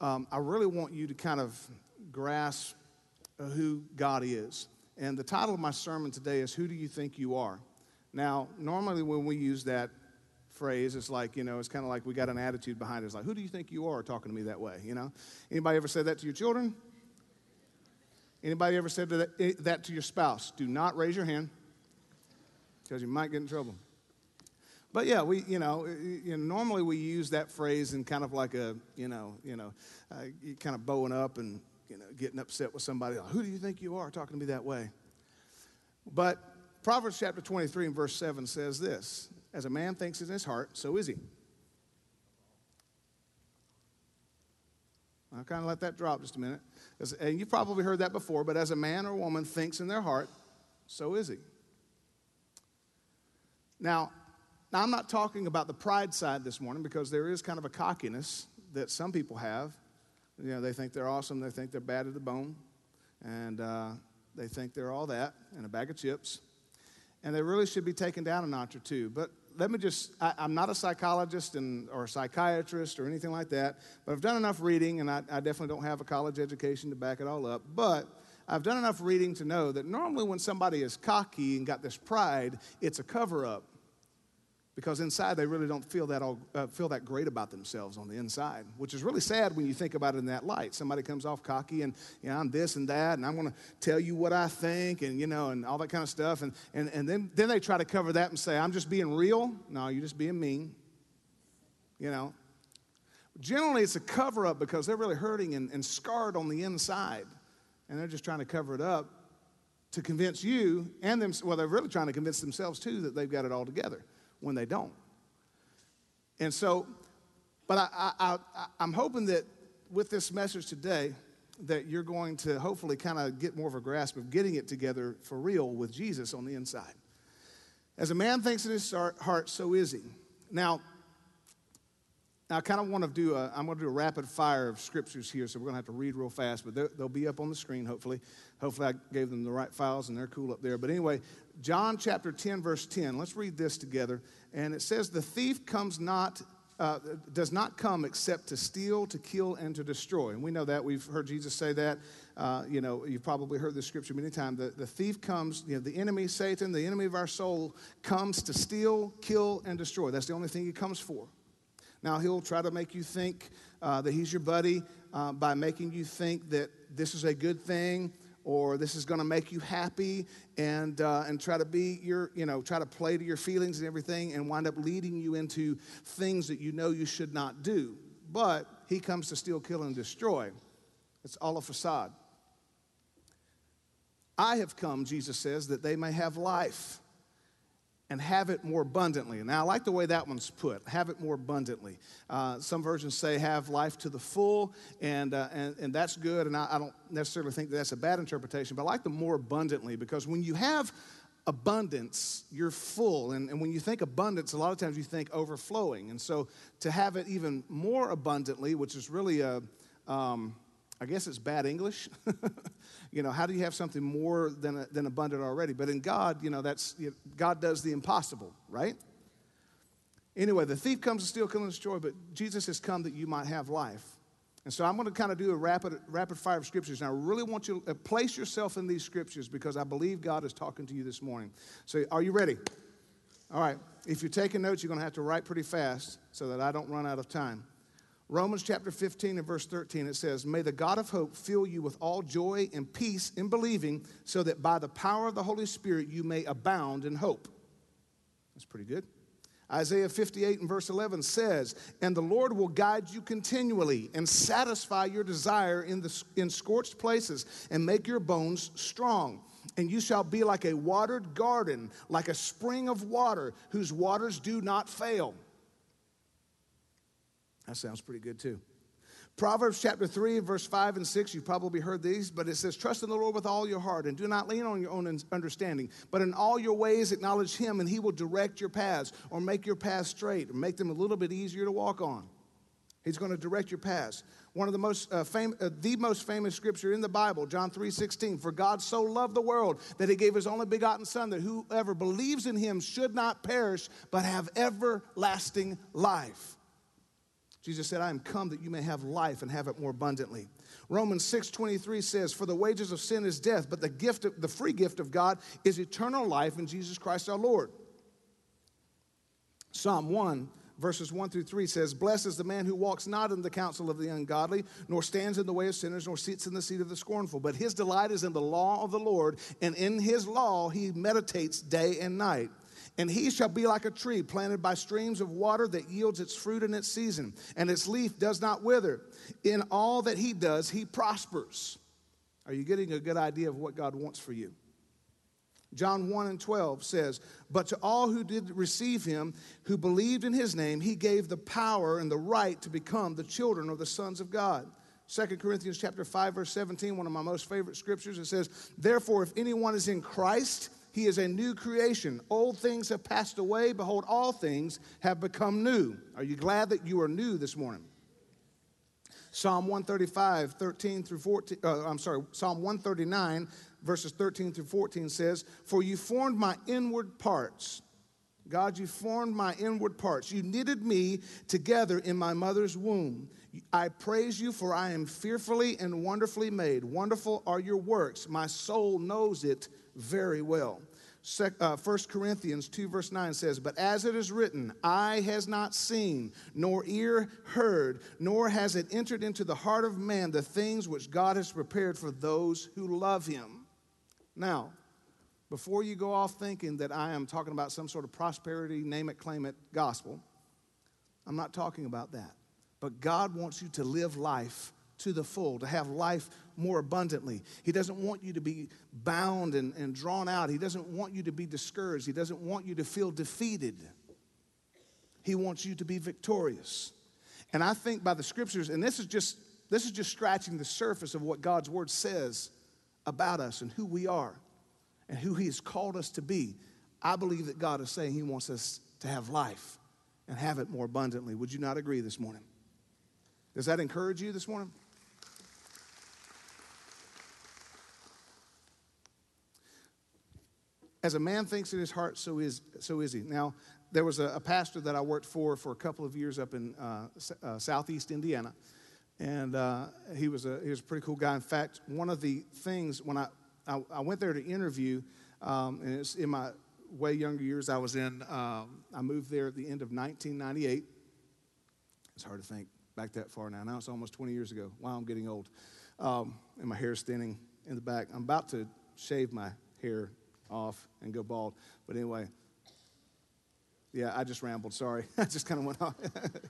um, I really want you to kind of grasp uh, who God is. And the title of my sermon today is Who Do You Think You Are? Now, normally when we use that phrase, it's like, you know, it's kind of like we got an attitude behind it. It's like, who do you think you are talking to me that way, you know? Anybody ever said that to your children? Anybody ever said that, eh, that to your spouse? Do not raise your hand because you might get in trouble. But yeah, we, you know, you know, normally we use that phrase in kind of like a, you know, you know, uh, kind of bowing up and, you know, getting upset with somebody. Like, Who do you think you are talking to me that way? But Proverbs chapter 23 and verse 7 says this As a man thinks in his heart, so is he. I'll kind of let that drop just a minute. As, and you've probably heard that before, but as a man or woman thinks in their heart, so is he. Now, now, I'm not talking about the pride side this morning because there is kind of a cockiness that some people have. You know, they think they're awesome, they think they're bad at the bone, and uh, they think they're all that and a bag of chips. And they really should be taken down a notch or two. But let me just, I, am not a psychologist and, or a psychiatrist or anything like that, but I've done enough reading, and I, I definitely don't have a college education to back it all up. But I've done enough reading to know that normally when somebody is cocky and got this pride, it's a cover up because inside they really don't feel that, all, uh, feel that great about themselves on the inside, which is really sad when you think about it in that light. Somebody comes off cocky and, you know, I'm this and that, and I'm going to tell you what I think, and, you know, and all that kind of stuff. And, and, and then, then they try to cover that and say, I'm just being real. No, you're just being mean. You know, generally it's a cover up because they're really hurting and, and scarred on the inside, and they're just trying to cover it up to convince you and them, well, they're really trying to convince themselves too that they've got it all together when they don't. And so, but I, I, I, I'm hoping that with this message today, that you're going to hopefully kind of get more of a grasp of getting it together for real with Jesus on the inside. As a man thinks in his heart, so is he. Now, I kind of want to do a, I'm going to do a rapid fire of scriptures here, so we're going to have to read real fast, but they'll be up on the screen, hopefully. Hopefully, I gave them the right files and they're cool up there. But anyway, John chapter 10, verse 10. Let's read this together. And it says, The thief comes not. Uh, does not come except to steal, to kill, and to destroy. And we know that. We've heard Jesus say that. Uh, you know, you've probably heard this scripture many times. The, the thief comes, you know, the enemy, Satan, the enemy of our soul, comes to steal, kill, and destroy. That's the only thing he comes for. Now, he'll try to make you think uh, that he's your buddy uh, by making you think that this is a good thing or this is going to make you happy and, uh, and try to be your, you know, try to play to your feelings and everything and wind up leading you into things that you know you should not do. But he comes to steal, kill, and destroy. It's all a facade. I have come, Jesus says, that they may have life and have it more abundantly. Now, I like the way that one's put have it more abundantly. Uh, some versions say have life to the full, and, uh, and, and that's good, and I, I don't necessarily think that that's a bad interpretation, but I like the more abundantly because when you have abundance, you're full. And, and when you think abundance, a lot of times you think overflowing. And so to have it even more abundantly, which is really a, um, I guess it's bad English. you know, how do you have something more than, than abundant already? But in God, you know, that's, you know, God does the impossible, right? Anyway, the thief comes to steal, kill, and destroy, but Jesus has come that you might have life. And so I'm going to kind of do a rapid, rapid fire of scriptures. And I really want you to place yourself in these scriptures because I believe God is talking to you this morning. So, are you ready? All right. If you're taking notes, you're going to have to write pretty fast so that I don't run out of time. Romans chapter 15 and verse 13, it says, May the God of hope fill you with all joy and peace in believing, so that by the power of the Holy Spirit you may abound in hope. That's pretty good. Isaiah 58 and verse 11 says, And the Lord will guide you continually and satisfy your desire in, the, in scorched places and make your bones strong. And you shall be like a watered garden, like a spring of water whose waters do not fail. That sounds pretty good too. Proverbs chapter 3, verse 5 and 6, you've probably heard these, but it says, Trust in the Lord with all your heart and do not lean on your own understanding, but in all your ways acknowledge Him and He will direct your paths or make your paths straight or make them a little bit easier to walk on. He's going to direct your paths. One of the most uh, fam- uh, the most famous scripture in the Bible, John 3:16, for God so loved the world that he gave his only begotten son that whoever believes in him should not perish but have everlasting life. Jesus said, I am come that you may have life and have it more abundantly. Romans 6:23 says, For the wages of sin is death, but the gift of, the free gift of God is eternal life in Jesus Christ our Lord. Psalm 1 verses 1 through 3 says, Blessed is the man who walks not in the counsel of the ungodly, nor stands in the way of sinners, nor sits in the seat of the scornful. But his delight is in the law of the Lord, and in his law he meditates day and night. And he shall be like a tree planted by streams of water that yields its fruit in its season, and its leaf does not wither. In all that he does, he prospers. Are you getting a good idea of what God wants for you? John 1 and 12 says, But to all who did receive him, who believed in his name, he gave the power and the right to become the children of the sons of God. 2 Corinthians chapter 5, verse 17, one of my most favorite scriptures, it says, Therefore, if anyone is in Christ, he is a new creation. Old things have passed away. Behold, all things have become new. Are you glad that you are new this morning? Psalm 135, 13 through 14, uh, I'm sorry, Psalm 139, verses 13 through 14 says, For you formed my inward parts. God, you formed my inward parts. You knitted me together in my mother's womb. I praise you, for I am fearfully and wonderfully made. Wonderful are your works. My soul knows it very well. Uh, 1 Corinthians 2, verse 9 says, But as it is written, eye has not seen, nor ear heard, nor has it entered into the heart of man the things which God has prepared for those who love him. Now, before you go off thinking that I am talking about some sort of prosperity, name it, claim it gospel, I'm not talking about that. But God wants you to live life to the full, to have life more abundantly. He doesn't want you to be bound and, and drawn out. He doesn't want you to be discouraged. He doesn't want you to feel defeated. He wants you to be victorious. And I think by the scriptures, and this is just this is just scratching the surface of what God's word says about us and who we are and who He has called us to be. I believe that God is saying He wants us to have life and have it more abundantly. Would you not agree this morning? Does that encourage you this morning? As a man thinks in his heart, so is, so is he. Now, there was a, a pastor that I worked for for a couple of years up in uh, uh, southeast Indiana. And uh, he, was a, he was a pretty cool guy. In fact, one of the things when I, I, I went there to interview, um, and it's in my way younger years, I was in, um, I moved there at the end of 1998. It's hard to think back that far now. Now it's almost 20 years ago. Wow, I'm getting old. Um, and my hair's thinning in the back. I'm about to shave my hair off and go bald. But anyway, yeah, I just rambled. Sorry. I just kind of went off.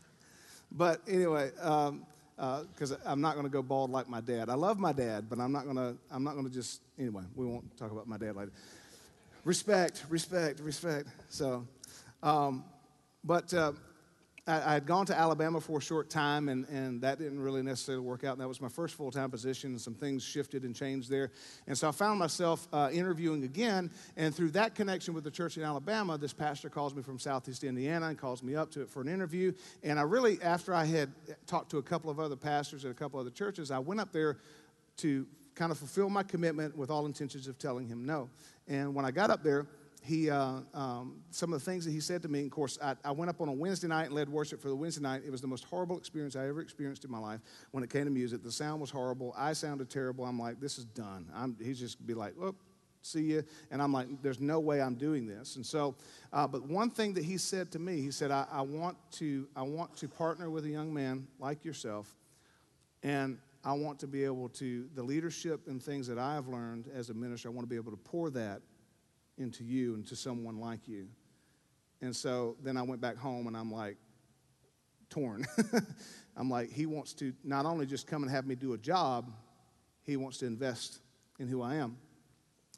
but anyway, because um, uh, I'm not going to go bald like my dad. I love my dad, but I'm not going to. I'm not going to just. Anyway, we won't talk about my dad later. Respect, respect, respect. So, um, but uh, I, had gone to Alabama for a short time, and, and that didn't really necessarily work out. And that was my first full time position, and some things shifted and changed there. And so I found myself uh, interviewing again. And through that connection with the church in Alabama, this pastor calls me from Southeast Indiana and calls me up to it for an interview. And I really, after I had talked to a couple of other pastors at a couple other churches, I went up there to kind of fulfill my commitment with all intentions of telling him no. And when I got up there, he, uh, um, some of the things that he said to me, of course, I, I, went up on a Wednesday night and led worship for the Wednesday night. It was the most horrible experience I ever experienced in my life when it came to music. The sound was horrible. I sounded terrible. I'm like, this is done. I'm, he's just be like, well, see you. And I'm like, there's no way I'm doing this. And so, uh, but one thing that he said to me, he said, I, I, want to, I want to partner with a young man like yourself, and I want to be able to, the leadership and things that I have learned as a minister, I want to be able to pour that into you and to someone like you. And so then I went back home and I'm like torn. I'm like, he wants to not only just come and have me do a job, he wants to invest in who I am.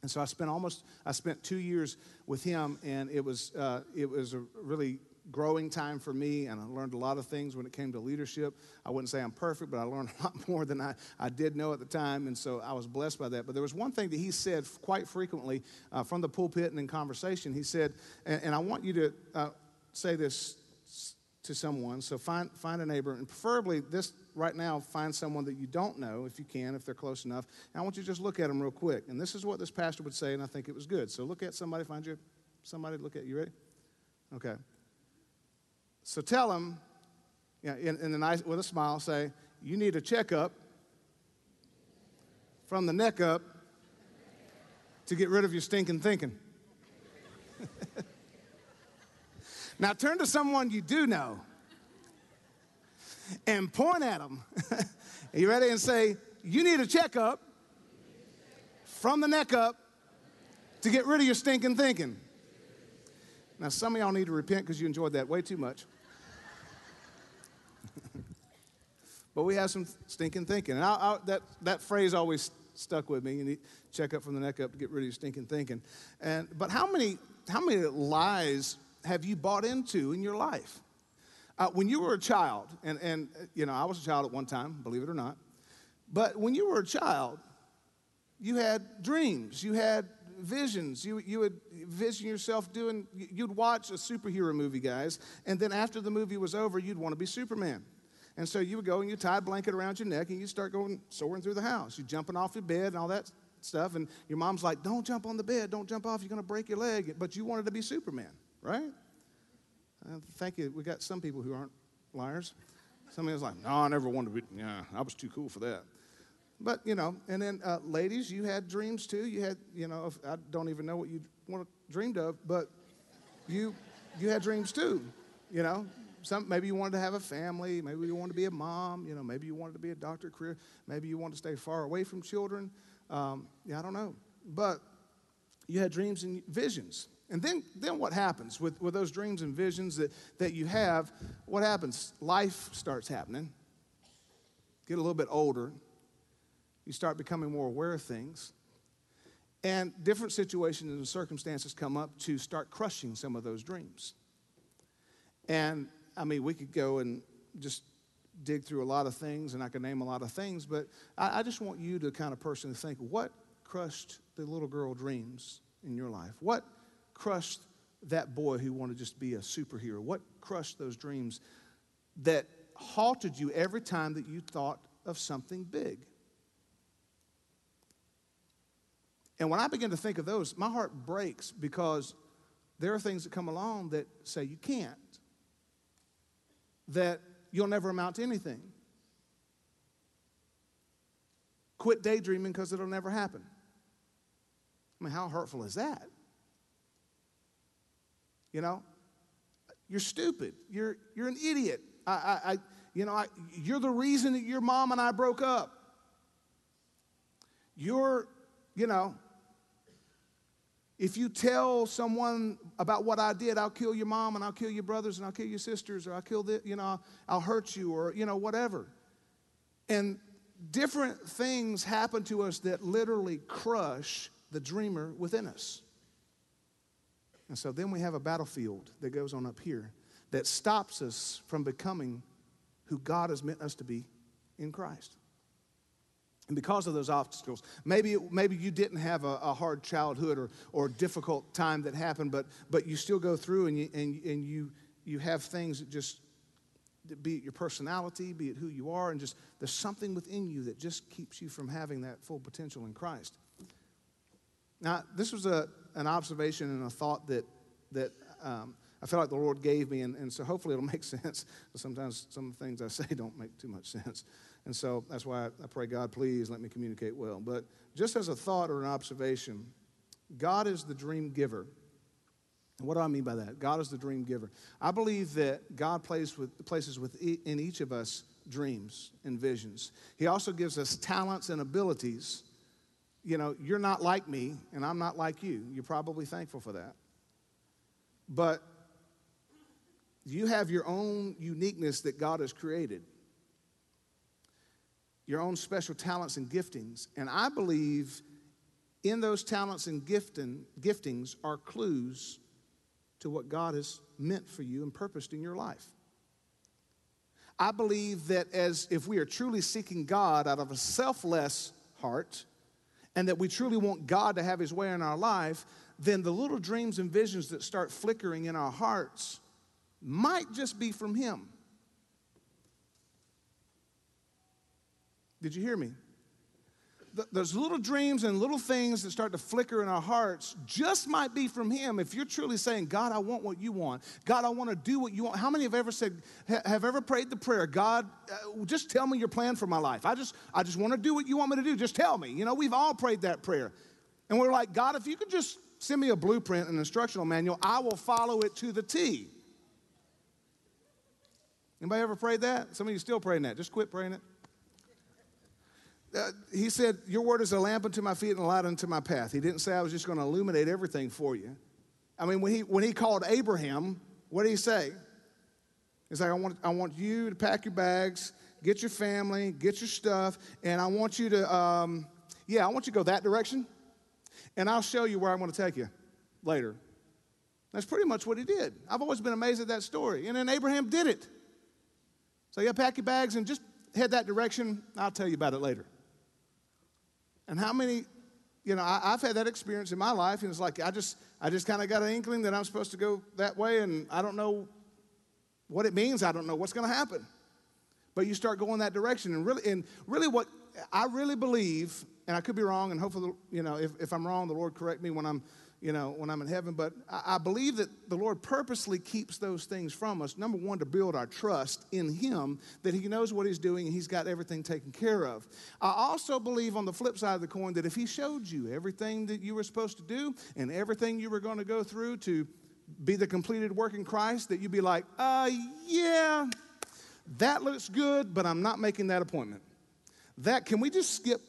And so I spent almost, I spent two years with him, and it was, uh, it was a really growing time for me, and I learned a lot of things when it came to leadership. I wouldn't say I'm perfect, but I learned a lot more than I, I did know at the time, and so I was blessed by that. But there was one thing that he said quite frequently uh, from the pulpit and in conversation. He said, and, and I want you to uh, say this to someone. So find, find a neighbor, and preferably this right now, find someone that you don't know, if you can, if they're close enough. And I want you to just look at them real quick. And this is what this pastor would say, and I think it was good. So look at somebody, find you somebody, look at you ready? Okay. So tell him, Yeah, in, in a nice, with a smile, say, You need a checkup from the neck up to get rid of your stinking thinking. now turn to someone you do know and point at them. You ready? And say, You need a checkup from the neck up to get rid of your stinking thinking. Now, some of y'all need to repent because you enjoyed that way too much. But we have some stinking thinking. And I, I, that, that phrase always stuck with me. You need check up from the neck up to get rid of your stinking thinking. And, but how many, how many lies have you bought into in your life? Uh, when you were a child, and, and you know, I was a child at one time, believe it or not, but when you were a child, you had dreams, you had visions. You, you would vision yourself doing, you'd watch a superhero movie, guys, and then after the movie was over, you'd want to be Superman. And so you would go and you tie a blanket around your neck and you start going soaring through the house. You're jumping off your bed and all that stuff. And your mom's like, don't jump on the bed, don't jump off, you're going to break your leg. But you wanted to be Superman, right? Uh, thank you. We got some people who aren't liars. Somebody was like, no, I never wanted to be, yeah, I was too cool for that. But, you know, and then uh, ladies, you had dreams too. You had, you know, I don't even know what you dreamed of, but you, you had dreams too, you know. Some, maybe you wanted to have a family. Maybe you wanted to be a mom. You know, maybe you wanted to be a doctor career. Maybe you wanted to stay far away from children. Um, yeah, I don't know. But you had dreams and visions. And then, then what happens with, with those dreams and visions that, that you have? What happens? Life starts happening. Get a little bit older you start becoming more aware of things. And different situations and circumstances come up to start crushing some of those dreams. And I mean, we could go and just dig through a lot of things, and I could name a lot of things, but I, I just want you, to kind of personally think what crushed the little girl dreams in your life? What crushed that boy who wanted to just be a superhero? What crushed those dreams that halted you every time that you thought of something big? And when I begin to think of those, my heart breaks because there are things that come along that say you can't, that you'll never amount to anything. Quit daydreaming because it'll never happen. I mean, how hurtful is that? You know, you're stupid. You're, you're an idiot. I, I, I you know, I, you're the reason that your mom and I broke up. You're, you know, if you tell someone about what I did, I'll kill your mom and I'll kill your brothers and I'll kill your sisters or I'll kill the, you know, I'll hurt you or, you know, whatever. And different things happen to us that literally crush the dreamer within us. And so then we have a battlefield that goes on up here that stops us from becoming who God has meant us to be in Christ. And because of those obstacles, maybe, maybe you didn't have a, a, hard childhood or, or difficult time that happened, but, but you still go through and, you, and, and you, you have things that just, be it your personality, be it who you are, and just there's something within you that just keeps you from having that full potential in Christ. Now, this was a, an observation and a thought that, that um, I feel like the Lord gave me, and, and so hopefully it'll make sense. But sometimes some of the things I say don't make too much sense. And so that's why I pray, God, please let me communicate well. But just as a thought or an observation, God is the dream giver. And what do I mean by that? God is the dream giver. I believe that God plays with, places within each of us dreams and visions. He also gives us talents and abilities. You know, you're not like me, and I'm not like you. You're probably thankful for that. But you have your own uniqueness that God has created your own special talents and giftings. And I believe in those talents and gifting, giftings are clues to what God has meant for you and purposed in your life. I believe that as if we are truly seeking God out of a selfless heart, and that we truly want God to have his way in our life, then the little dreams and visions that start flickering in our hearts might just be from him. Did you hear me? th- those little dreams and little things that start to flicker in our hearts just might be from Him. If you're truly saying, God, I want what you want. God, I want to do what you want. How many have ever said, ha- have ever prayed the prayer, God, uh, just tell me your plan for my life. I just, I just want to do what you want me to do. Just tell me. You know, we've all prayed that prayer. And we're like, God, if you could just send me a blueprint, an instructional manual, I will follow it to the T. Anybody ever prayed that? Some of you still praying that. Just quit praying it. Uh, he said, Your word is a lamp unto my feet and a light unto my path. He didn't say I was just going to illuminate everything for you. I mean, when he, when he called Abraham, what did he say? He's like, I want, I want you to pack your bags, get your family, get your stuff, and I want you to, um, yeah, I want you to go that direction, and I'll show you where I'm going to take you later. That's pretty much what he did. I've always been amazed at that story. And then Abraham did it. So, yeah, pack your bags and just head that direction. I'll tell you about it later. And how many, you know, I, have had that experience in my life, and it's like I just, I just kind of got an inkling that I'm supposed to go that way, and I don't know what it means. I don't know what's going to happen. But you start going that direction, and really, and really, what I really believe, and I could be wrong, and hopefully, you know, if, if I'm wrong, the Lord correct me when I'm you know, when I'm in heaven. But I, I believe that the Lord purposely keeps those things from us. Number one, to build our trust in Him, that He knows what He's doing and He's got everything taken care of. I also believe on the flip side of the coin that if He showed you everything that you were supposed to do and everything you were going to go through to be the completed work in Christ, that you'd be like, uh, yeah, that looks good, but I'm not making that appointment. That, can we just skip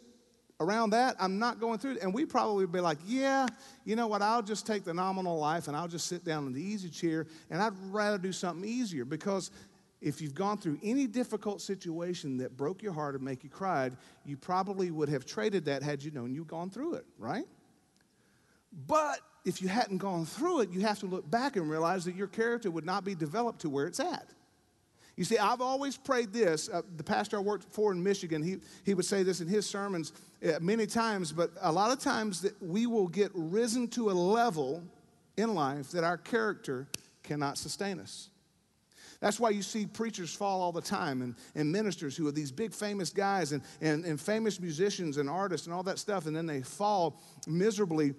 around that, I'm not going through it. And we probably would be like, yeah, you know what? I'll just take the nominal life and I'll just sit down in the easy chair and I'd rather do something easier because if you've gone through any difficult situation that broke your heart and make you cried, you probably would have traded that had you known you'd gone through it, right? But if you hadn't gone through it, you have to look back and realize that your character would not be developed to where it's at. You see, I've always prayed this. Uh, the pastor I worked for in Michigan, he, he would say this in his sermons uh, many times, but a lot of times that we will get risen to a level in life that our character cannot sustain us. That's why you see preachers fall all the time and, and ministers who are these big famous guys and, and, and famous musicians and artists and all that stuff, and then they fall miserably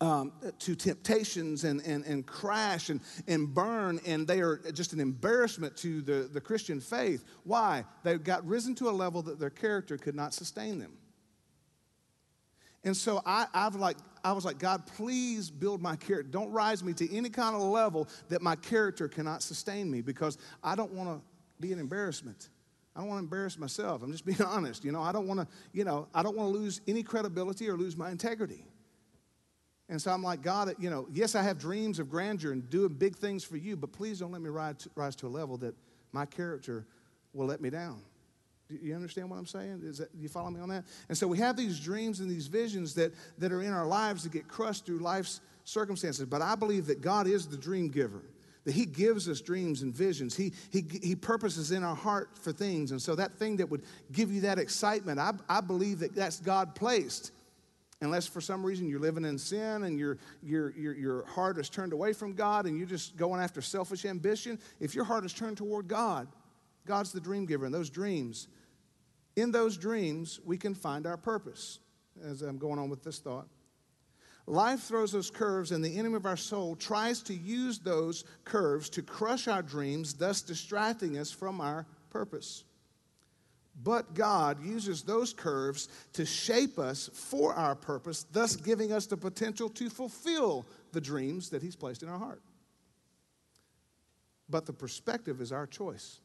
um, to temptations and, and, and crash and, and burn, and they are just an embarrassment to the, the Christian faith. Why? They got risen to a level that their character could not sustain them. And so I, I've like, I was like, God, please build my character. Don't rise me to any kind of level that my character cannot sustain me because I don't want to be an embarrassment. I don't want to embarrass myself. I'm just being honest. You know, I don't want to, you know, I don't want to lose any credibility or lose my integrity. And so I'm like, God, you know, yes, I have dreams of grandeur and doing big things for you, but please don't let me rise to, rise to a level that my character will let me down. Do you understand what I'm saying? Is that, you follow me on that? And so we have these dreams and these visions that, that are in our lives that get crushed through life's circumstances. But I believe that God is the dream giver, that He gives us dreams and visions. He, he, he purposes in our heart for things. And so that thing that would give you that excitement, I, I believe that that's God placed unless for some reason you're living in sin and your, your, your, your heart is turned away from God and you're just going after selfish ambition, if your heart is turned toward God, God's the dream giver. And those dreams, in those dreams, we can find our purpose. As I'm going on with this thought. Life throws those curves, and the enemy of our soul tries to use those curves to crush our dreams, thus distracting us from our purpose. But God uses those curves to shape us for our purpose, thus giving us the potential to fulfill the dreams that He's placed in our heart. But the perspective is our choice.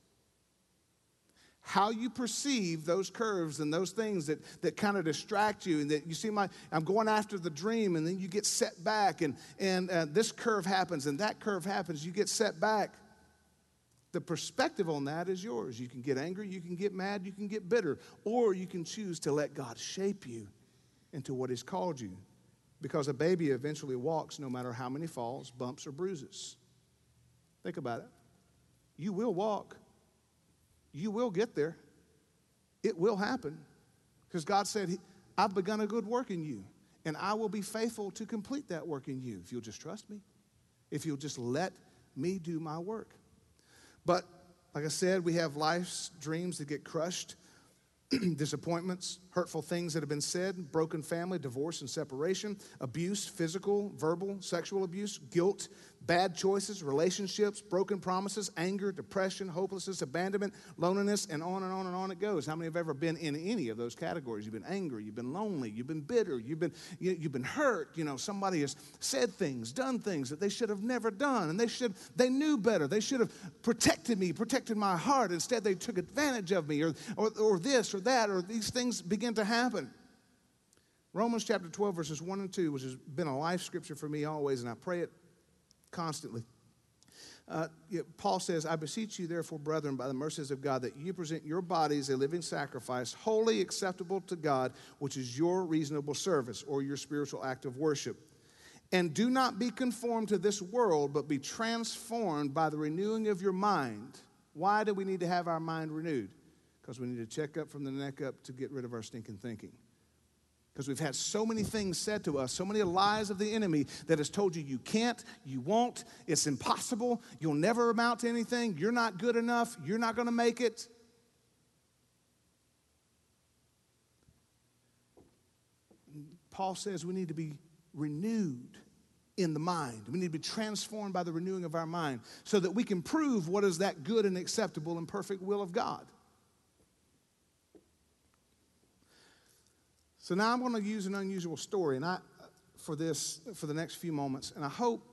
How you perceive those curves and those things that, that kind of distract you, and that you see, my, I'm going after the dream, and then you get set back, and, and uh, this curve happens, and that curve happens, you get set back. The perspective on that is yours. You can get angry, you can get mad, you can get bitter, or you can choose to let God shape you into what He's called you. Because a baby eventually walks no matter how many falls, bumps, or bruises. Think about it. You will walk, you will get there, it will happen. Because God said, I've begun a good work in you, and I will be faithful to complete that work in you if you'll just trust me, if you'll just let me do my work. But like I said, we have life's dreams that get crushed disappointments, hurtful things that have been said, broken family, divorce and separation, abuse, physical, verbal, sexual abuse, guilt, bad choices, relationships, broken promises, anger, depression, hopelessness, abandonment, loneliness, and on and on and on it goes. How many have ever been in any of those categories? You've been angry, you've been lonely, you've been bitter, you've been, you, have been hurt. You know, somebody has said things, done things that they should have never done, and they should, they knew better. They should have protected me, protected my heart. Instead, they took advantage of me, or, or, or this or that, or these things begin to happen. Romans chapter 12, verses 1 and 2, which has been a life scripture for me always, and I pray it constantly. Uh, Paul says, I beseech you, therefore, brethren, by the mercies of God, that you present your bodies a living sacrifice, wholly acceptable to God, which is your reasonable service or your spiritual act of worship. And do not be conformed to this world, but be transformed by the renewing of your mind. Why do we need to have our mind renewed? Because we need to check up from the neck up to get rid of our stinking thinking because we've had so many things said to us, so many lies of the enemy that has told you you can't, you won't, it's impossible, you'll never amount to anything, you're not good enough, you're not going to make it. Paul says we need to be renewed in the mind. We need to be transformed by the renewing of our mind so that we can prove what is that good and acceptable and perfect will of God. So now I'm going to use an unusual story, and I, for this for the next few moments, and I hope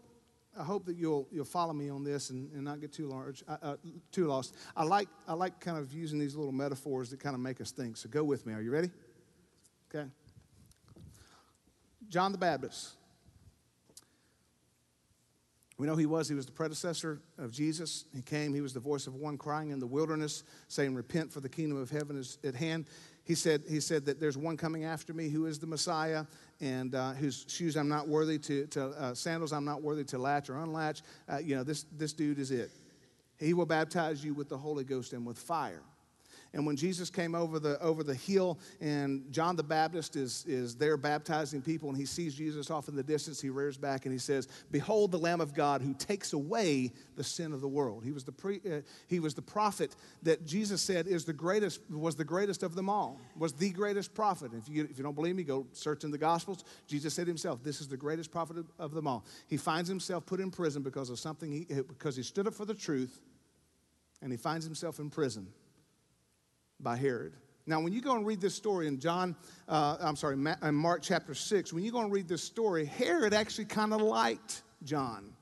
I hope that you'll you'll follow me on this and, and not get too large uh, uh, too lost. I like I like kind of using these little metaphors that kind of make us think. So go with me. Are you ready? Okay. John the Baptist. We know he was. He was the predecessor of Jesus. He came. He was the voice of one crying in the wilderness, saying, "Repent, for the kingdom of heaven is at hand." He said, he said that there's one coming after me who is the Messiah and uh, whose shoes I'm not worthy to, to uh, sandals I'm not worthy to latch or unlatch. Uh, you know, this, this dude is it. He will baptize you with the Holy Ghost and with fire. And when Jesus came over the, over the hill and John the Baptist is, is there baptizing people and he sees Jesus off in the distance, he rears back and he says, Behold the Lamb of God who takes away the sin of the world. He was the, pre, uh, he was the prophet that Jesus said is the greatest, was the greatest of them all, was the greatest prophet. If you, if you don't believe me, go search in the Gospels. Jesus said himself, This is the greatest prophet of, of them all. He finds himself put in prison because of something, he, because he stood up for the truth and he finds himself in prison by Herod. Now, when you go and read this story in John, uh, I'm sorry, in Mark chapter 6, when you go and read this story, Herod actually kind of liked John.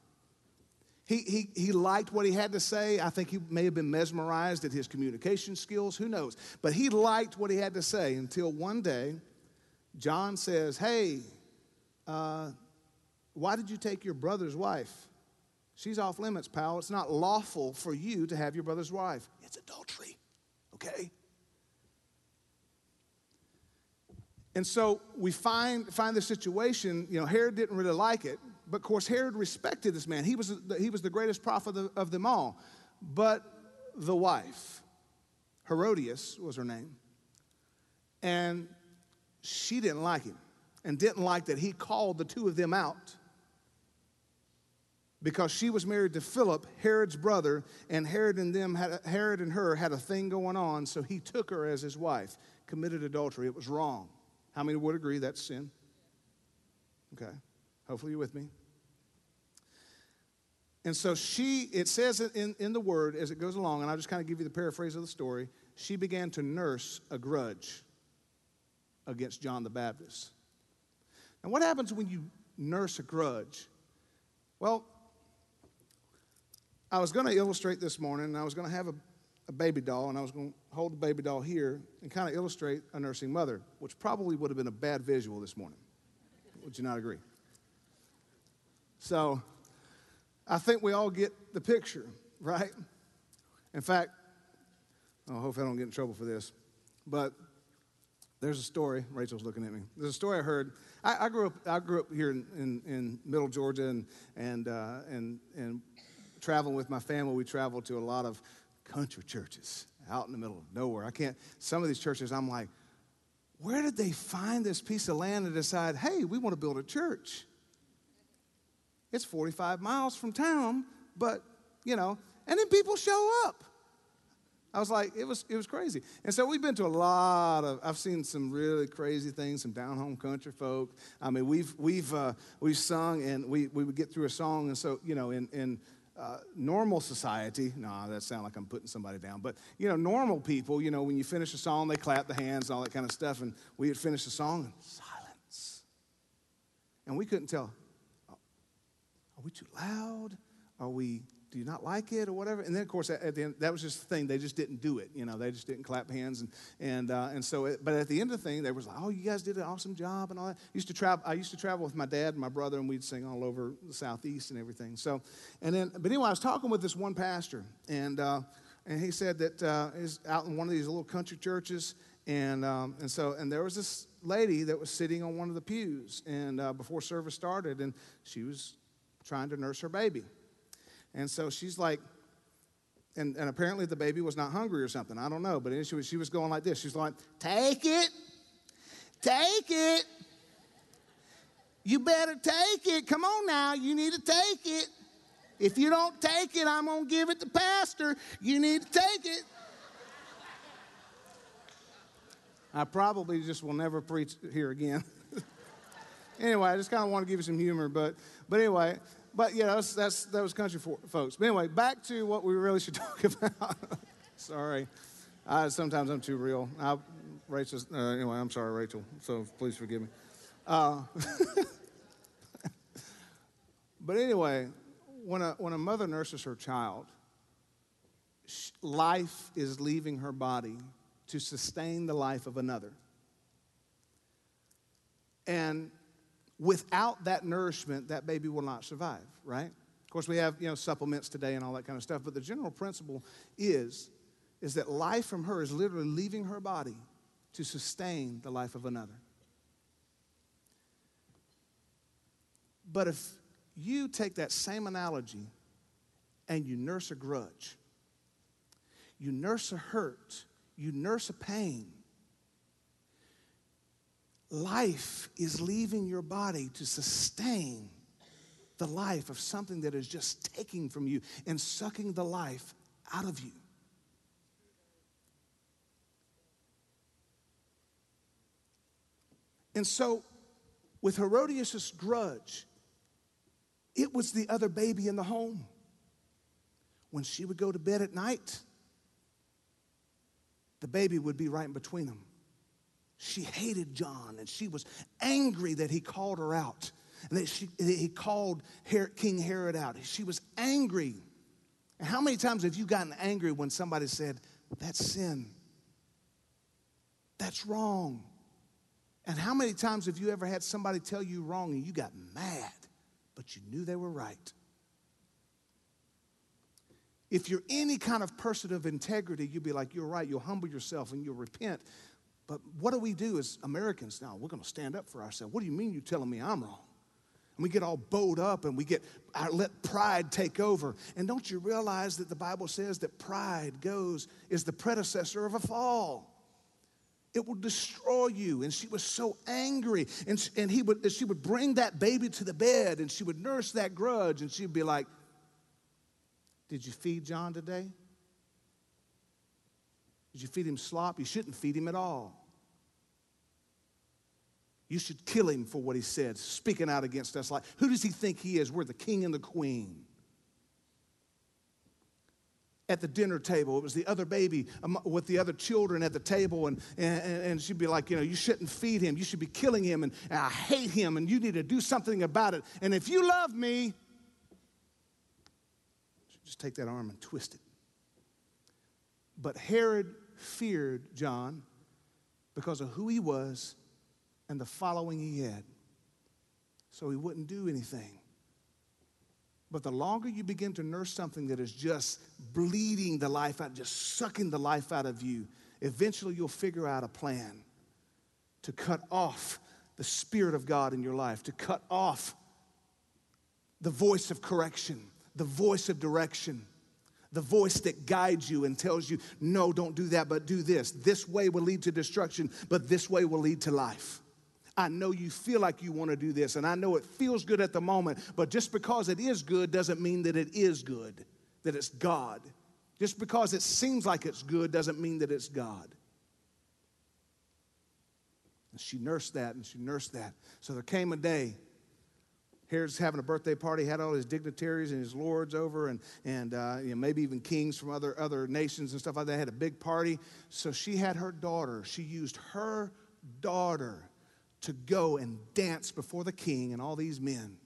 He, he, he liked what he had to say. I think he may have been mesmerized at his communication skills. Who knows? But he liked what he had to say until one day, John says, Hey, uh, why did you take your brother's wife? She's off limits, pal. It's not lawful for you to have your brother's wife. It's adultery, okay? And so we find, find the situation, you know, Herod didn't really like it, but of course, Herod respected this man. He was, the, he was the greatest prophet of, of them all. But the wife, Herodias was her name, and she didn't like him and didn't like that he called the two of them out because she was married to Philip, Herod's brother, and Herod and them had Herod and her had a thing going on, so he took her as his wife, committed adultery. It was wrong. How many would agree that's sin? Okay. Hopefully you're with me. And so she, it says in, in the word as it goes along, and I'll just kind of give you the paraphrase of the story. She began to nurse a grudge against John the Baptist. Now, what happens when you nurse a grudge? Well, I was going to illustrate this morning, and I was going to have a, a baby doll, and I was going to hold the baby doll here and kind of illustrate a nursing mother, which probably would have been a bad visual this morning. Would you not agree? So I think we all get the picture, right? In fact, I hope I don't get in trouble for this, but there's a story. Rachel's looking at me. There's a story I heard. I, I grew up. I grew up here in, in, in Middle Georgia, and and uh, and and traveling with my family. We traveled to a lot of country churches out in the middle of nowhere. I can't, some of these churches, I'm like, where did they find this piece of land and decide, hey, we want to build a church? It's 45 miles from town, but, you know, and then people show up. I was like, it was, it was crazy. And so we've been to a lot of, I've seen some really crazy things, some down home country folk. I mean, we've, we've, uh, we've sung and we, we would get through a song. And so, you know, in, in uh, normal society, nah, that sounds like I'm putting somebody down, but, you know, normal people, you know, when you finish a song, they clap the hands and all that kind of stuff. And we had finished the song and silence. And we couldn't tell, are we too loud? Are we do you not like it or whatever? And then, of course, at the end, that was just the thing. They just didn't do it. You know, they just didn't clap hands. And, and, uh, and so, it, but at the end of the thing, they was like, oh, you guys did an awesome job and all that. I used to travel, I used to travel with my dad and my brother, and we'd sing all over the Southeast and everything. So, and then, but anyway, I was talking with this one pastor, and, uh, and he said that uh, he's out in one of these little country churches, and, um, and so, and there was this lady that was sitting on one of the pews, and uh, before service started, and she was trying to nurse her baby. And so she's like, and, and apparently the baby was not hungry or something. I don't know. But she was, she was going like this. She's like, Take it. Take it. You better take it. Come on now. You need to take it. If you don't take it, I'm going to give it to Pastor. You need to take it. I probably just will never preach here again. anyway, I just kind of want to give you some humor. But, but anyway, but yeah, that's, that's, that was country for, folks. But anyway, back to what we really should talk about. sorry. Sometimes I'm too real. I, Rachel, uh, anyway, I'm sorry, Rachel. So please forgive me. Uh, but anyway, when a, when a mother nurses her child, life is leaving her body to sustain the life of another. And without that nourishment, that baby will not survive, right? Of course, we have, you know, supplements today and all that kind of stuff, but the general principle is, is that life from her is literally leaving her body to sustain the life of another. But if you take that same analogy and you nurse a grudge, you nurse a hurt, you nurse a pain, life is leaving your body to sustain the life of something that is just taking from you and sucking the life out of you. And so, with Herodias' grudge, it was the other baby in the home. When she would go to bed at night, the baby would be right in between them. She hated John and she was angry that he called her out and that, she, that he called King Herod out. She was angry. And how many times have you gotten angry when somebody said, That's sin? That's wrong. And how many times have you ever had somebody tell you wrong and you got mad, but you knew they were right? If you're any kind of person of integrity, you'll be like, You're right. You'll humble yourself and you'll repent. But what do we do as Americans now? We're going to stand up for ourselves. What do you mean you're telling me I'm wrong? And we get all bowed up and we get I let pride take over. And don't you realize that the Bible says that pride goes is the predecessor of a fall. It will destroy you. And she was so angry. And, and he would, she would bring that baby to the bed and she would nurse that grudge and she'd be like, Did you feed John today? Did you feed him slop? You shouldn't feed him at all. You should kill him for what he said, speaking out against us. Like, who does he think he is? We're the king and the queen. At the dinner table, it was the other baby with the other children at the table, and, and, and she'd be like, You know, you shouldn't feed him. You should be killing him, and, and I hate him, and you need to do something about it. And if you love me, just take that arm and twist it. But Herod feared John because of who he was and the following he had. So he wouldn't do anything. But the longer you begin to nurse something that is just bleeding the life out, just sucking the life out of you, eventually you'll figure out a plan to cut off the Spirit of God in your life, to cut off the voice of correction, the voice of direction the voice that guides you and tells you, no, don't do that, but do this. This way will lead to destruction, but this way will lead to life. I know you feel like you want to do this, and I know it feels good at the moment, but just because it is good doesn't mean that it is good, that it's God. Just because it seems like it's good doesn't mean that it's God. And she nursed that and she nursed that. So there came a day. Herod's having a birthday party, had all his dignitaries and his lords over, and, and uh, you know, maybe even kings from other, other nations and stuff like that. Had a big party. So she had her daughter, she used her daughter to go and dance before the king and all these men.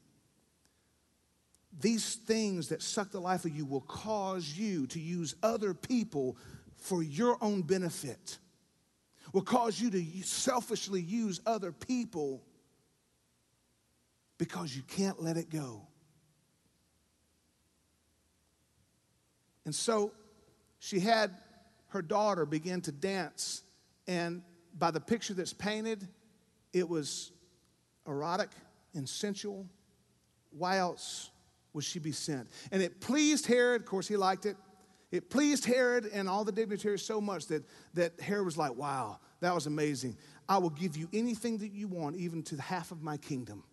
These things that suck the life of you will cause you to use other people for your own benefit, will cause you to selfishly use other people because you can't let it go. And so she had her daughter begin to dance, and by the picture that's painted, it was erotic and sensual. Why else would she be sent? And it pleased Herod, of course, he liked it. It pleased Herod and all the dignitaries so much that, that Herod was like, wow, that was amazing. I will give you anything that you want, even to half of my kingdom.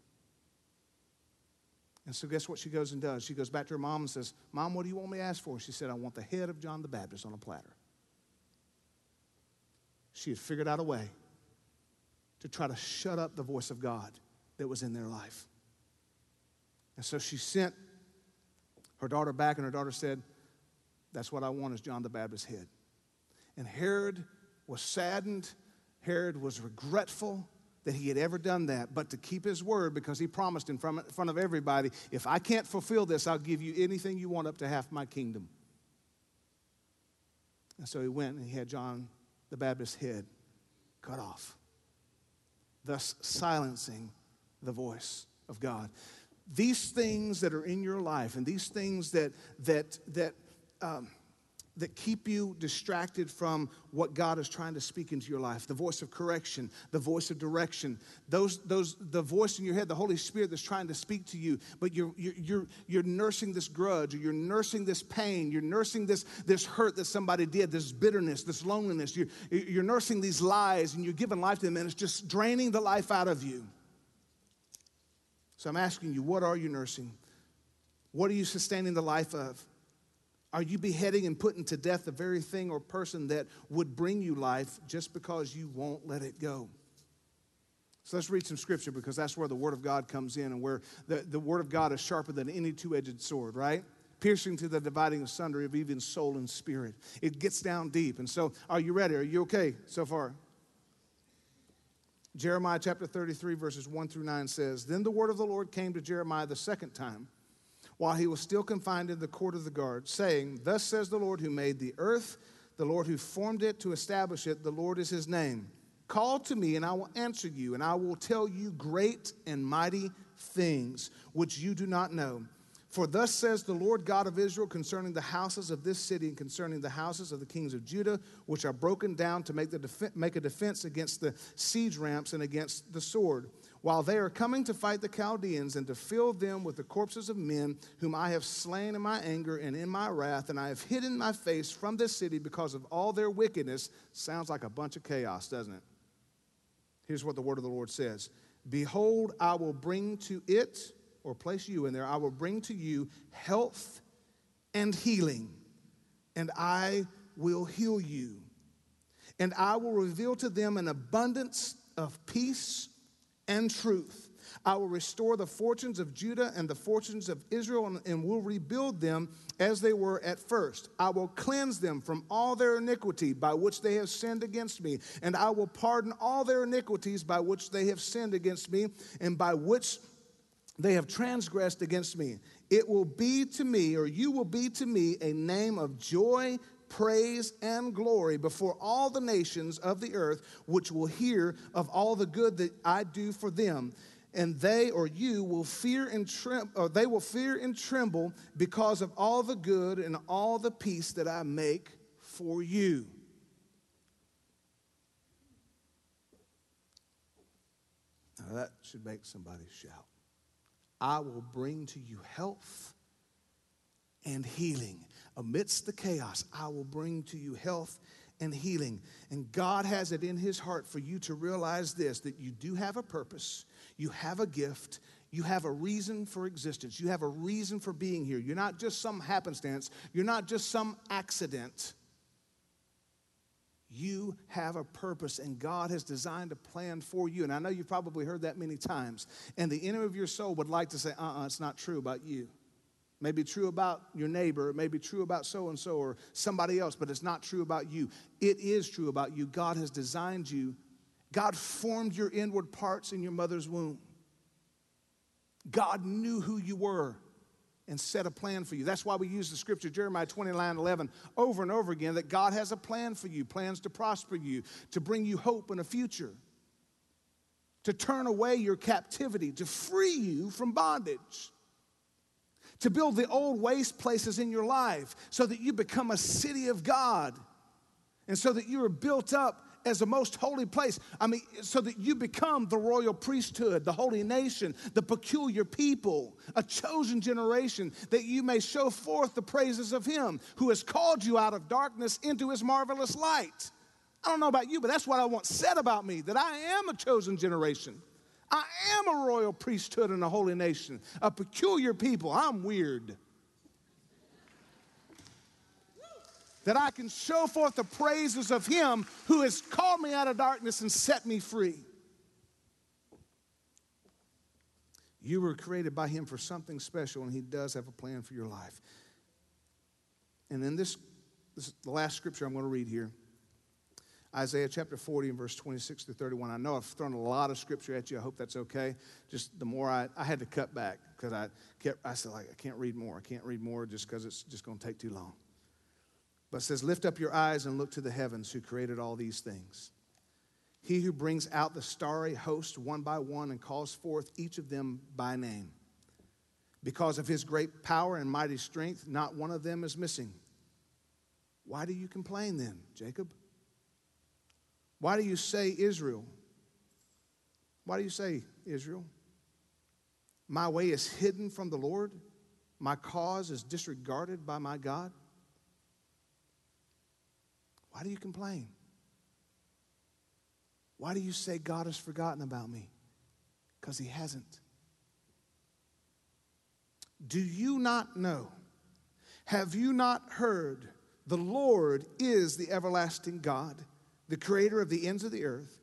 And so, guess what she goes and does? She goes back to her mom and says, Mom, what do you want me to ask for? She said, I want the head of John the Baptist on a platter. She had figured out a way to try to shut up the voice of God that was in their life. And so she sent her daughter back, and her daughter said, That's what I want is John the Baptist's head. And Herod was saddened, Herod was regretful that he had ever done that, but to keep his word because he promised in front of everybody, If I can't fulfill this, I'll give you anything you want up to half my kingdom. And so he went and he had John the Baptist's head cut off thus silencing the voice of God. These things that are in your life and these things that, that, that, um, that keep you distracted from what God is trying to speak into your life the voice of correction, the voice of direction, those, those, the voice in your head, the Holy Spirit that's trying to speak to you, but you're, you're, you're nursing this grudge, or you're nursing this pain, you're nursing this, this hurt that somebody did, this bitterness, this loneliness, you're, you're nursing these lies and you're giving life to them, and it's just draining the life out of you. So I'm asking you, what are you nursing? What are you sustaining the life of? Are you beheading and putting to death the very thing or person that would bring you life just because you won't let it go? So let's read some scripture because that's where the Word of God comes in and where the, the Word of God is sharper than any two edged sword, right? Piercing to the dividing asunder of even soul and spirit. It gets down deep. And so, are you ready? Are you okay so far? Jeremiah chapter 33, verses 1 through 9 says Then the word of the Lord came to Jeremiah the second time while he was still confined in the court of the guard, saying, Thus says the Lord who made the earth, the Lord who formed it to establish it, the Lord is his name. Call to me, and I will answer you, and I will tell you great and mighty things which you do not know. For thus says the Lord God of Israel concerning the houses of this city and concerning the houses of the kings of Judah, which are broken down to make, the def- make a defense against the siege ramps and against the sword while they are coming to fight the Chaldeans and to fill them with the corpses of men whom I have slain in my anger and in my wrath, and I have hidden my face from this city because of all their wickedness. Sounds like a bunch of chaos, doesn't it? Here's what the word of the Lord says Behold, I will bring to it, or place you in there, I will bring to you health and healing, and I will heal you. And I will reveal to them an abundance of peace and truth. I will restore the fortunes of Judah and the fortunes of Israel and, and, will rebuild them as they were at first. I will cleanse them from all their iniquity by which they have sinned against me, and I will pardon all their iniquities by which they have sinned against me and by which they have transgressed against me. It will be to me, or you will be to me, a name of joy praise, and glory before all the nations of the earth, which will hear of all the good that I do for them. And they or you will fear and tremble, or they will fear and tremble because of all the good and all the peace that I make for you. Now that should make somebody shout. I will bring to you health and healing amidst the chaos, I will bring to you health and healing. And God has it in His heart for you to realize this that you do have a purpose, you have a gift, You have a reason for existence. You have a reason for being here. You're not just some happenstance, you're not just some accident. You have a purpose, and God has designed a plan for you. And I know you've probably heard that many times. And the enemy of your soul would like to say, uh uh-uh, uh it's not true about you. Maybe true about your neighbor, it may be true about so and so or somebody else, but it's not true about you. It is true about you. God has designed you, God formed your inward parts in your mother's womb. God knew who you were and set a plan for you. That's why we use the scripture, Jeremiah 29 11, over and over again that God has a plan for you, plans to prosper you, to bring you hope and a future, to turn away your captivity, to free you from bondage, to build the old waste places in your life so that you become a city of God and so that you are built up as a most holy place. I mean, so that you become the royal priesthood, the holy nation, the peculiar people, a chosen generation, that you may show forth the praises of Him who has called you out of darkness into His marvelous light. I don't know about you, but that's what I want said about me that I am a chosen generation. I am a royal priesthood and a holy nation, a peculiar people. I'm weird. that I can show forth the praises of Him who has called me out of darkness and set me free. You were created by Him for something special, and He does have a plan for your life. And in this, this the last scripture I'm going to read here. Isaiah chapter 40 and verse 26 to 31. I know I've thrown a lot of scripture at you. I hope that's okay. Just the more I, I had to cut back because I kept, I said, like, I can't read more. I can't read more just because it's just going to take too long. But says, Lift up your eyes and look to the heavens who created all these things. He who brings out the starry host one by one and calls forth each of them by name. Because of his great power and mighty strength, not one of them is missing. Why do you complain then, Jacob? Why do you say Israel? Why do you say Israel? My way is hidden from the Lord, my cause is disregarded by my God. Why do you complain? Why do you say God has forgotten about me? Because he hasn't. Do you not know? Have you not heard? The Lord is the everlasting God, the creator of the ends of the earth.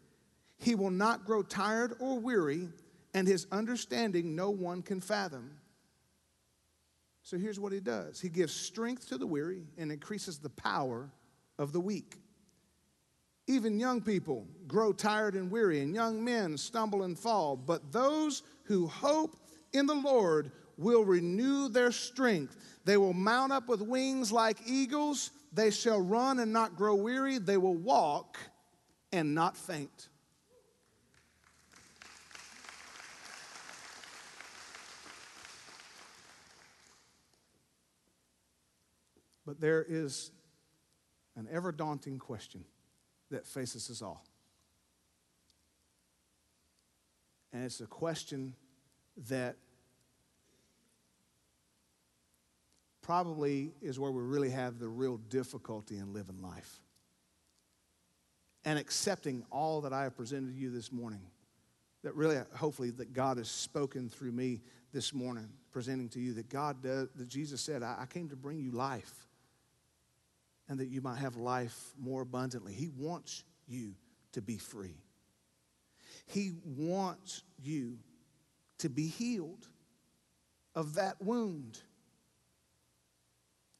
He will not grow tired or weary, and his understanding no one can fathom. So here's what he does He gives strength to the weary and increases the power of the weak. Even young people grow tired and weary, and young men stumble and fall. But those who hope in the Lord will renew their strength. They will mount up with wings like eagles. They shall run and not grow weary. They will walk and not faint. But there is an ever daunting question that faces us all. And it's a question that probably is where we really have the real difficulty in living life. And accepting all that I have presented to you this morning. That really, hopefully, that God has spoken through me this morning, presenting to you that God does, that Jesus said, I, I came to bring you life and that you might have life more abundantly. He wants you to be free. He wants you to be healed of that wound.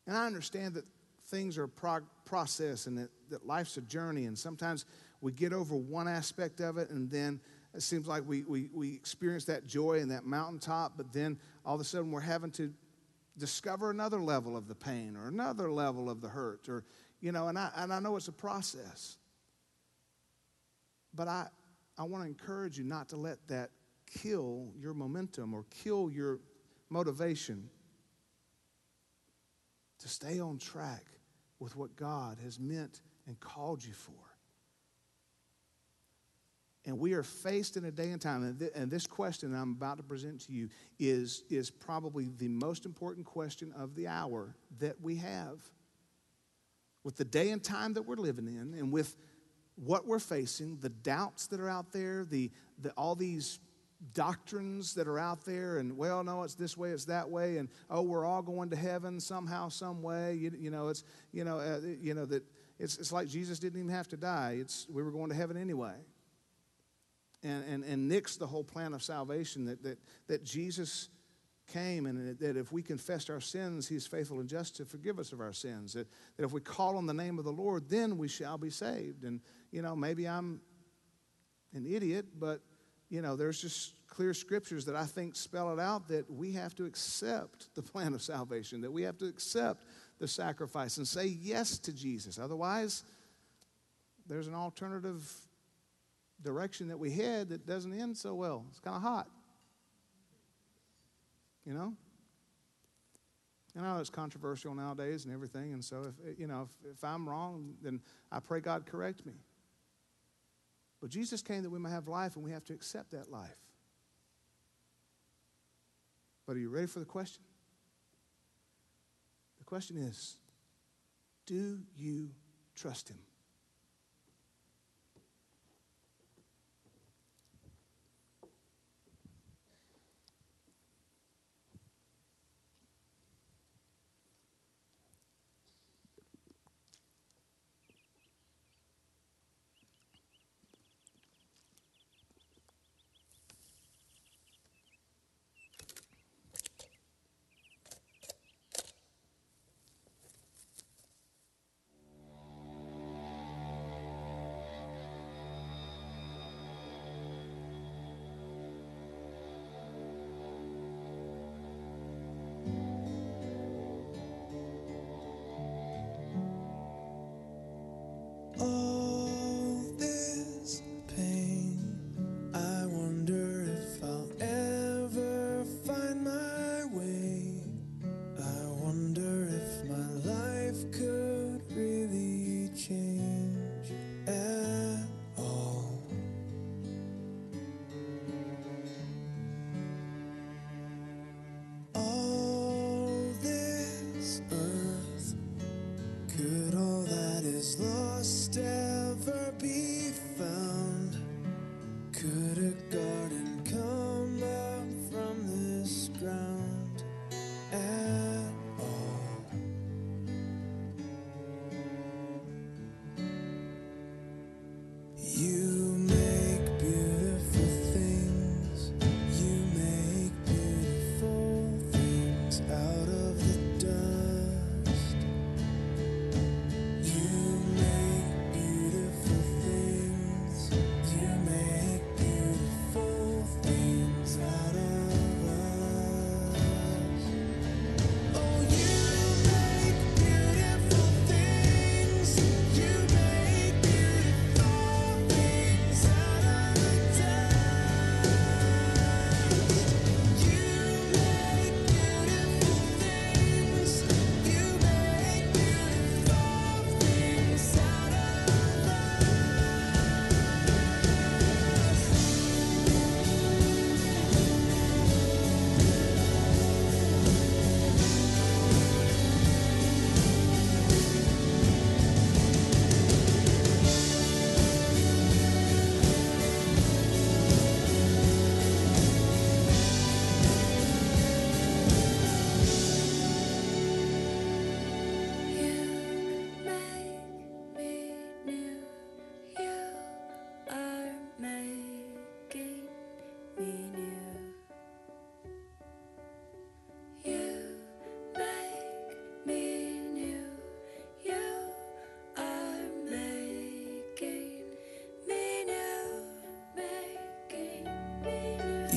And I understand that things are a prog- process and that, that life's a journey, and sometimes we get over one aspect of it, and then it seems like we, we, we experience that joy and that mountaintop, but then all of a sudden we're having to discover another level of the pain or another level of the hurt or you know and i and i know it's a process. But i i want to encourage you not to let that kill your momentum or kill your motivation to stay on track with what god has meant and called you for and we are faced in a day and time, and, th- and this question I'm about to present to you is, is probably the most important question of the hour that we have. With the day and time that we're living in, and with what we're facing, the doubts that are out there, the, the, all these doctrines that are out there and well no it's this way it's that way and oh we're all going to heaven somehow some way you, you know it's you know uh, you know that it's, it's like jesus didn't even have to die. It's we were going to heaven anyway. And and, and nix the whole plan of salvation that that, that jesus came and that if we confessed our sins he's faithful and just to forgive us of our sins. That, that if we call on the name of the lord then we shall be saved. And you know maybe i'm an idiot but you know, there's just clear scriptures that I think spell it out that we have to accept the plan of salvation, that we have to accept the sacrifice and say yes to Jesus. Otherwise, there's an alternative direction that we head that doesn't end so well. It's kind of hot. You know? And I know it's controversial nowadays and everything, and so if you know if, if I'm wrong, then I pray God correct me. But Jesus came that we might have life, and we have to accept that life. But are you ready for the question? The question is Do you trust Him? Could all that is lost ever be?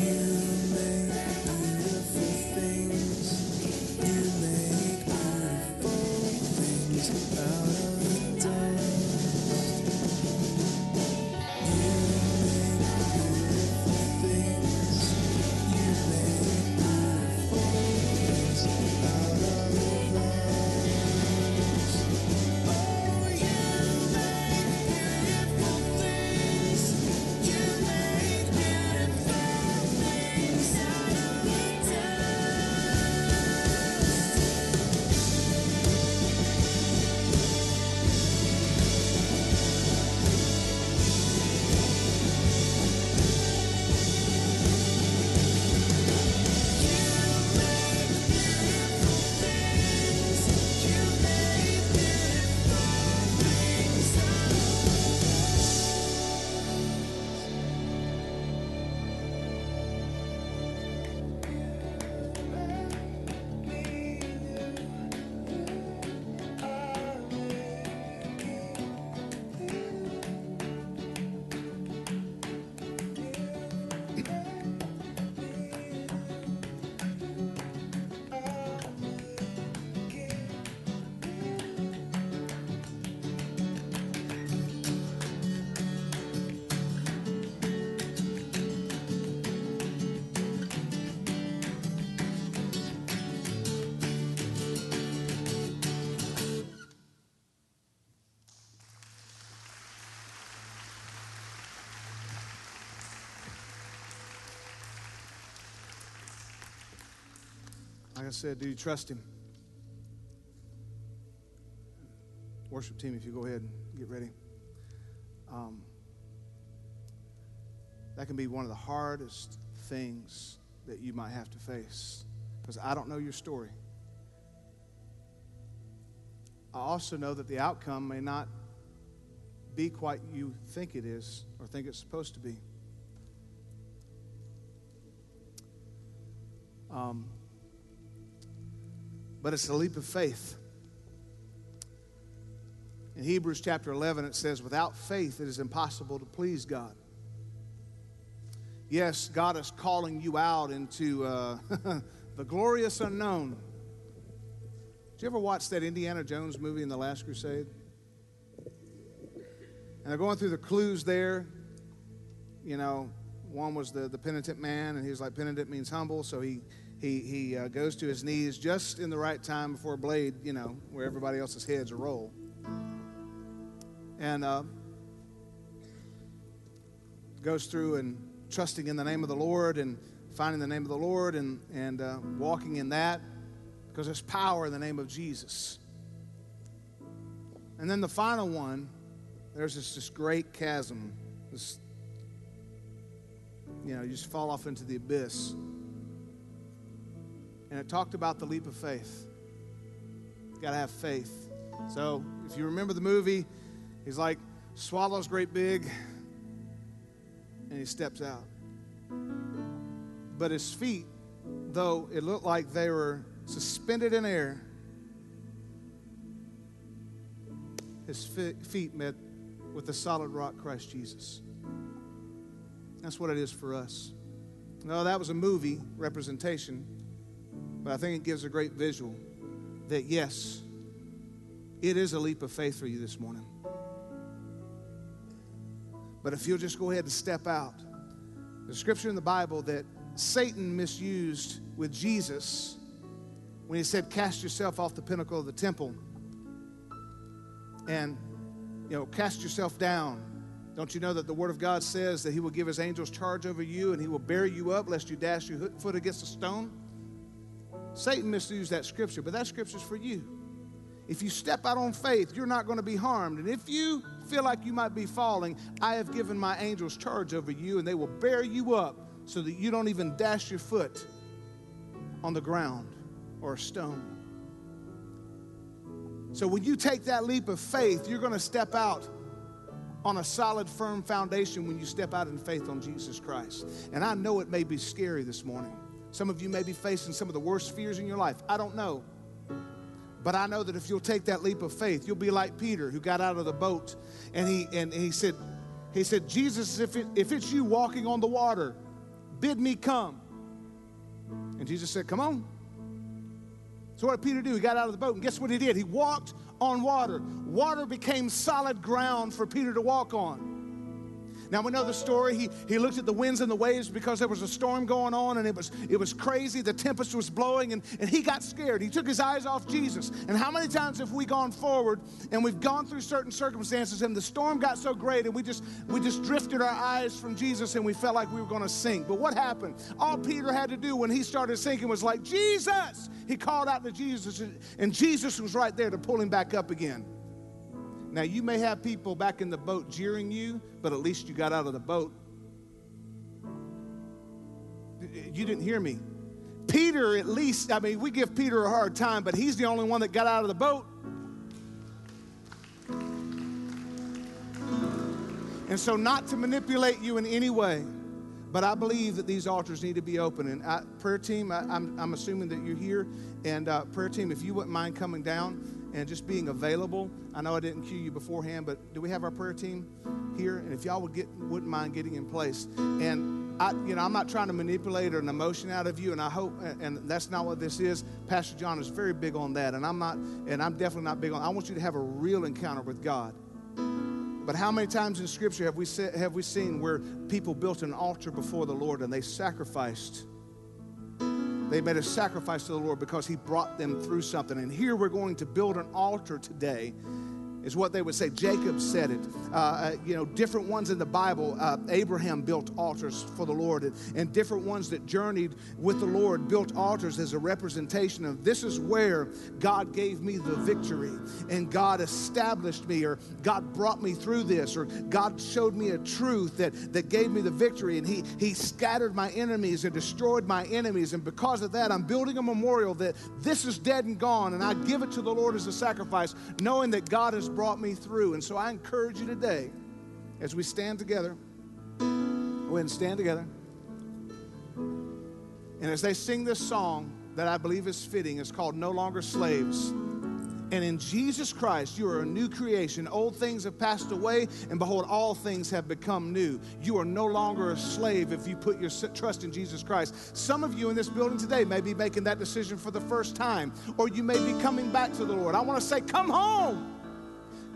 you. Like I said, do you trust Him? Worship team, if you go ahead and get ready. Um, that can be one of the hardest things that you might have to face because I don't know your story. I also know that the outcome may not be quite you think it is or think it's supposed to be. Um, but it's a leap of faith. In Hebrews chapter 11, it says, Without faith, it is impossible to please God. Yes, God is calling you out into uh, the glorious unknown. Did you ever watch that Indiana Jones movie in The Last Crusade? And they're going through the clues there. You know, one was the, the penitent man, and he was like, penitent means humble, so he, he, he uh, goes to his knees just in the right time before a blade, you know, where everybody else's heads are roll. And uh, goes through and trusting in the name of the Lord and finding the name of the Lord and, and uh, walking in that because there's power in the name of Jesus. And then the final one, there's this, this great chasm. This, you know, you just fall off into the abyss. And it talked about the leap of faith. You got to have faith. So if you remember the movie, he's like, swallows great big, and he steps out. But his feet, though it looked like they were suspended in air, his feet met with the solid rock, Christ Jesus. That's what it is for us. No, that was a movie representation, but I think it gives a great visual that yes, it is a leap of faith for you this morning. But if you'll just go ahead and step out, the scripture in the Bible that Satan misused with Jesus when he said, Cast yourself off the pinnacle of the temple and, you know, cast yourself down. Don't you know that the Word of God says that He will give His angels charge over you and He will bear you up lest you dash your foot against a stone? Satan misused that scripture, but that scripture is for you. If you step out on faith, you're not going to be harmed. And if you feel like you might be falling, I have given my angels charge over you, and they will bear you up so that you don't even dash your foot on the ground or a stone. So when you take that leap of faith, you're going to step out on a solid, firm foundation when you step out in faith on Jesus Christ. And I know it may be scary this morning. Some of you may be facing some of the worst fears in your life. I don't know. But I know that if you'll take that leap of faith, you'll be like Peter who got out of the boat and he and he said, he said, Jesus, if, it, if it's you walking on the water, bid me come. And Jesus said, Come on. So what did Peter do? He got out of the boat, and guess what he did? He walked on water. Water became solid ground for Peter to walk on. Now we know the story. He, he looked at the winds and the waves because there was a storm going on and it was, it was crazy. The tempest was blowing and, and he got scared. He took his eyes off Jesus. And how many times have we gone forward and we've gone through certain circumstances and the storm got so great and we just we just drifted our eyes from Jesus and we felt like we were going to sink. But what happened? All Peter had to do when he started sinking was like, Jesus! He called out to Jesus and Jesus was right there to pull him back up again. Now, you may have people back in the boat jeering you, but at least you got out of the boat. You didn't hear me. Peter, at least, I mean, we give Peter a hard time, but he's the only one that got out of the boat. And so, not to manipulate you in any way, but I believe that these altars need to be open. And I, prayer team, I, am assuming that you're here. And uh, prayer team, if you wouldn't mind coming down and just being available. I know I didn't cue you beforehand, but do we have our prayer team here? And if y'all would get wouldn't mind getting in place. And I, you know, I'm not trying to manipulate an emotion out of you, and I hope, and that's not what this is. Pastor John is very big on that, and I'm not, and I'm definitely not big on. I want you to have a real encounter with God. But how many times in Scripture have we have we seen where people built an altar before the Lord and they sacrificed? They made a sacrifice to the Lord because He brought them through something. And here we're going to build an altar today. Is what they would say. Jacob said it. Uh, uh, you know, different ones in the Bible. Uh, Abraham built altars for the Lord, and, and, different ones that journeyed with the Lord built altars as a representation of this is where God gave me the victory, and God established me, or God brought me through this, or God showed me a truth that, that gave me the victory, and he, he scattered my enemies and destroyed my enemies. And because of that, I'm building a memorial that this is dead and gone, and I give it to the Lord as a sacrifice, knowing that God has brought me through. And so I encourage you today, as we stand together, go ahead and stand together. And as they sing this song that I believe is fitting, it's called No Longer Slaves. And in Jesus Christ, you are a new creation. Old things have passed away, and behold, all things have become new. You are no longer a slave if you put your trust in Jesus Christ. Some of you in this building today may be making that decision for the first time, or you may be coming back to the Lord. I want to say, come home.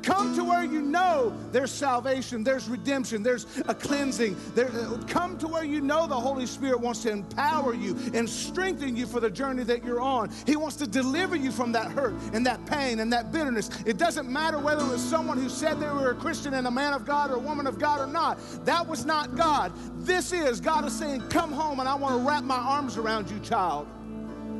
Come to where you know there's salvation, there's redemption, there's a cleansing. There, uh, come to where you know the Holy Spirit wants to empower you and strengthen you for the journey that you're on. He wants to deliver you from that hurt and that pain and that bitterness. It doesn't matter whether it was someone who said they were a Christian and a man of God or a woman of God or not. That was not God. This is God is saying, Come home and I want to wrap my arms around you, child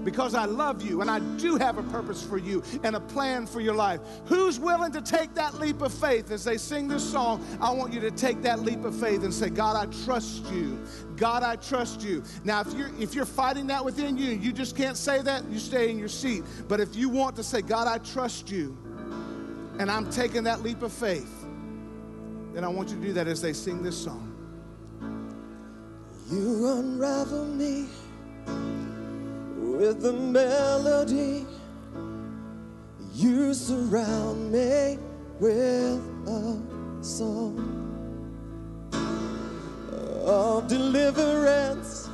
because I love you and I do have a purpose for you and a plan for your life. Who's willing to take that leap of faith as they sing this song? I want you to take that leap of faith and say, God, I trust you. God, I trust you. Now, if you're if you're fighting that within you, you just can't say that, you stay in your seat. But if you want to say, God, I trust you, and I'm taking that leap of faith, then I want you to do that as they sing this song. You unravel me with the melody. You surround me with a song of deliverance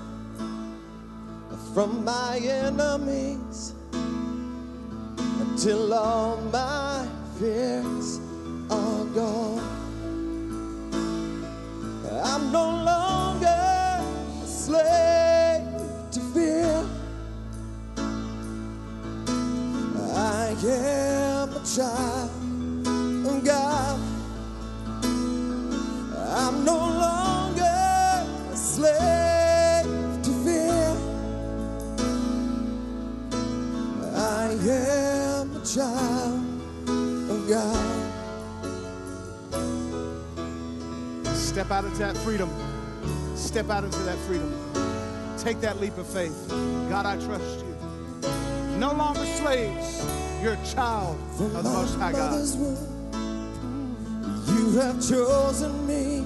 from my enemies until all my fears are gone. I'm no longer a slave am a child of God. I'm no longer a slave to fear. I am a child of God. Step out into that freedom. Step out into that freedom. Take that leap of faith. God, I trust you no longer slaves. You're a child of the Most High God. you have chosen me.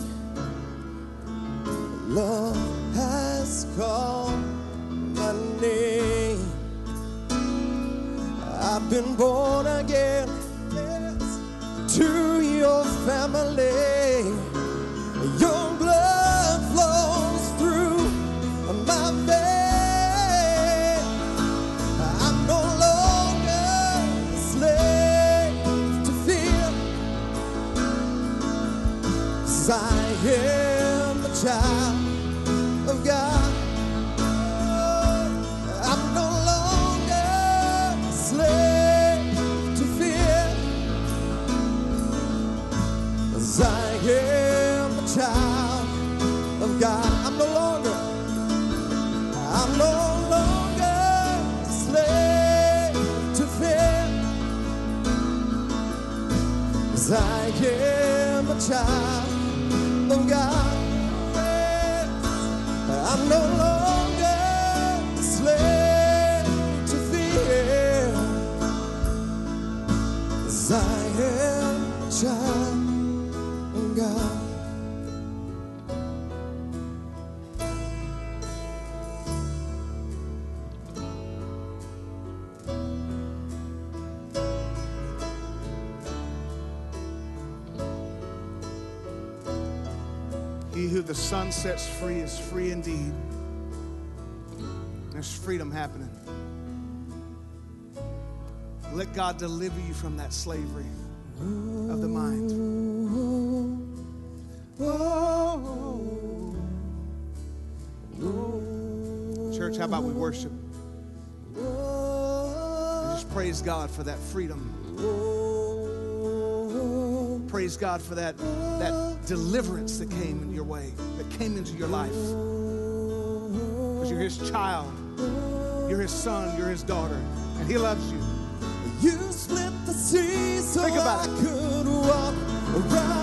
Love has called my name. I've been born again yes, to your family. Child of God. I'm no longer a slave to fear. As I am a child of God. The Son sets free is free indeed. There's freedom happening. Let God deliver you from that slavery of the mind. Church, how about we worship? And just praise God for that freedom. Praise God for that, that deliverance that came in your way, that came into your life. Because you're his child, you're his son, you're his daughter, and he loves you. You split the sea so Think about I it. could walk right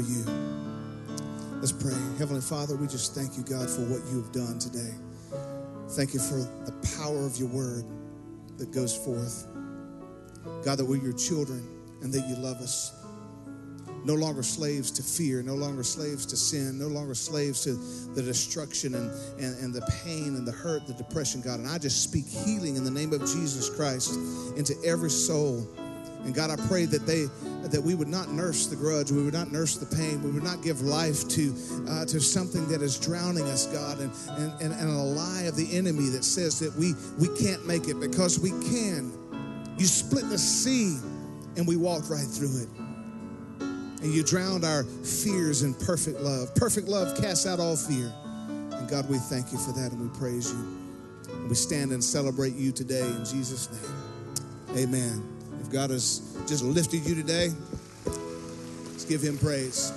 for you. Let's pray. Heavenly Father, we just thank you, God, for what you have done today. Thank you for the power of your word that goes forth. God, that we're your children and that you love us. No longer slaves to fear, no longer slaves to sin, no longer slaves to the destruction and, and, and the pain and the hurt, the depression, God. And I just speak healing in the name of Jesus Christ into every soul. And God, I pray that they that we would not nurse the grudge, we would not nurse the pain, we would not give life to uh, to something that is drowning us, God, and, and, and, and a lie of the enemy that says that we we can't make it because we can. You split the sea and we walked right through it. And you drowned our fears in perfect love. Perfect love casts out all fear. And God, we thank you for that and we praise you. And we stand and celebrate you today in Jesus' name. Amen. God has just lifted you today, let's give him praise.